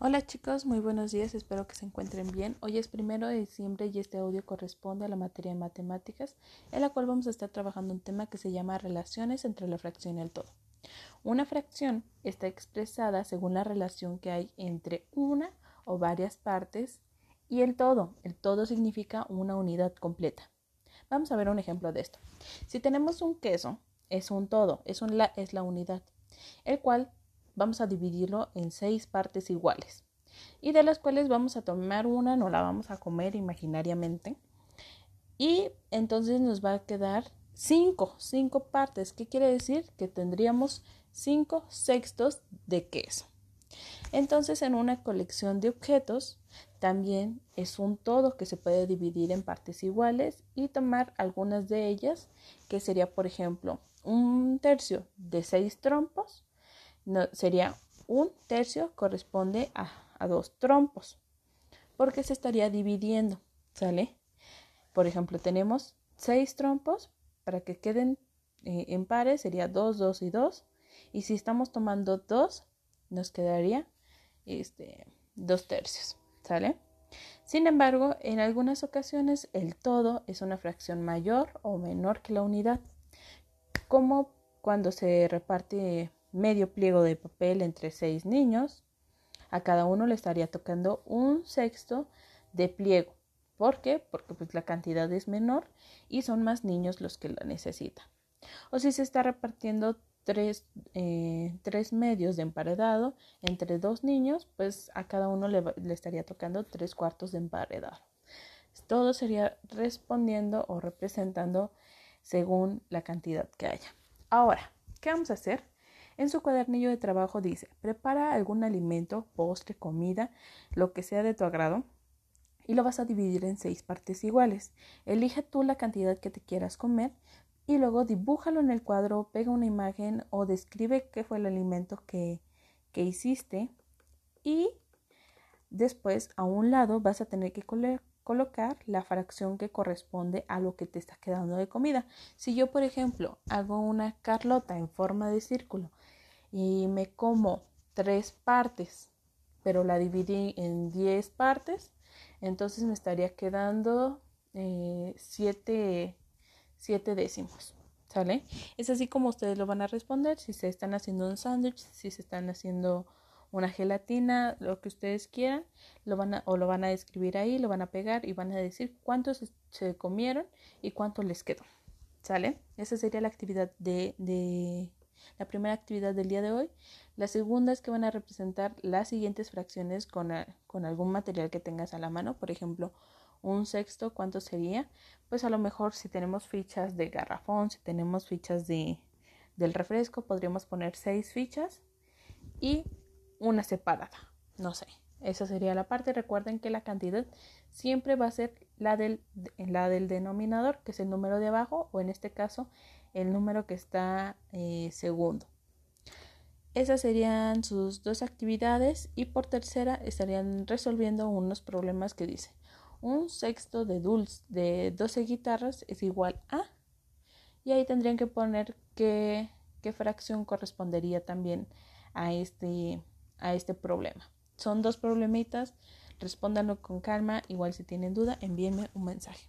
Hola chicos, muy buenos días, espero que se encuentren bien. Hoy es primero de diciembre y este audio corresponde a la materia de matemáticas, en la cual vamos a estar trabajando un tema que se llama relaciones entre la fracción y el todo. Una fracción está expresada según la relación que hay entre una o varias partes y el todo. El todo significa una unidad completa. Vamos a ver un ejemplo de esto. Si tenemos un queso, es un todo, es, un la, es la unidad, el cual vamos a dividirlo en seis partes iguales y de las cuales vamos a tomar una, no la vamos a comer imaginariamente y entonces nos va a quedar cinco, cinco partes. ¿Qué quiere decir? Que tendríamos cinco sextos de queso. Entonces en una colección de objetos también es un todo que se puede dividir en partes iguales y tomar algunas de ellas, que sería por ejemplo un tercio de seis trompos sería un tercio corresponde a, dos trompos, porque se estaría dividiendo, ¿sale? Por ejemplo, tenemos seis trompos, para que queden eh, en pares sería 2, 2 y 2, y si estamos tomando 2, nos quedaría este, dos tercios, ¿sale? Sin embargo, en algunas ocasiones el todo es una fracción mayor o menor que la unidad, como cuando se reparte medio pliego de papel entre seis niños. A cada uno le estaría tocando un sexto de pliego. ¿Por qué? Porque pues la cantidad es menor y son más niños los que la necesitan. O si se está repartiendo tres, eh, tres medios de emparedado entre dos niños, pues a cada uno le, le estaría tocando tres cuartos de emparedado. Todo sería respondiendo o representando según la cantidad que haya. Ahora, ¿qué vamos a hacer? En su cuadernillo de trabajo dice, prepara algún alimento, postre, comida, lo que sea de tu agrado, y lo vas a dividir en seis partes iguales. Elige tú la cantidad que te quieras comer y luego dibújalo en el cuadro, pega una imagen o describe qué fue el alimento que, que hiciste y después a un lado vas a tener que colocar la fracción que corresponde a lo que te está quedando de comida. Si yo, por ejemplo, hago una carlota en forma de círculo y me como tres partes, pero la dividí en diez partes, entonces me estaría quedando eh, siete, siete décimos. ¿Sale? Es así como ustedes lo van a responder si se están haciendo un sándwich, si se están haciendo una gelatina, lo que ustedes quieran, lo van a, o lo van a escribir ahí, lo van a pegar y van a decir cuántos se comieron y cuánto les quedó. ¿Sale? Esa sería la actividad de la primera actividad del día de hoy. La segunda es que van a representar las siguientes fracciones con, con algún material que tengas a la mano. Por ejemplo, un sexto, ¿cuánto sería? Pues a lo mejor si tenemos fichas de garrafón, si tenemos fichas de, del refresco, podríamos poner seis fichas y una separada. No sé, esa sería la parte. Recuerden que la cantidad siempre va a ser la del, la del denominador, que es el número de abajo, o en este caso el número que está eh, segundo. Esas serían sus dos actividades y por tercera estarían resolviendo unos problemas que dice un sexto de dulce de 12 guitarras es igual a y ahí tendrían que poner qué, qué fracción correspondería también a este, a este problema. Son dos problemitas, respóndanlo con calma, igual si tienen duda, envíenme un mensaje.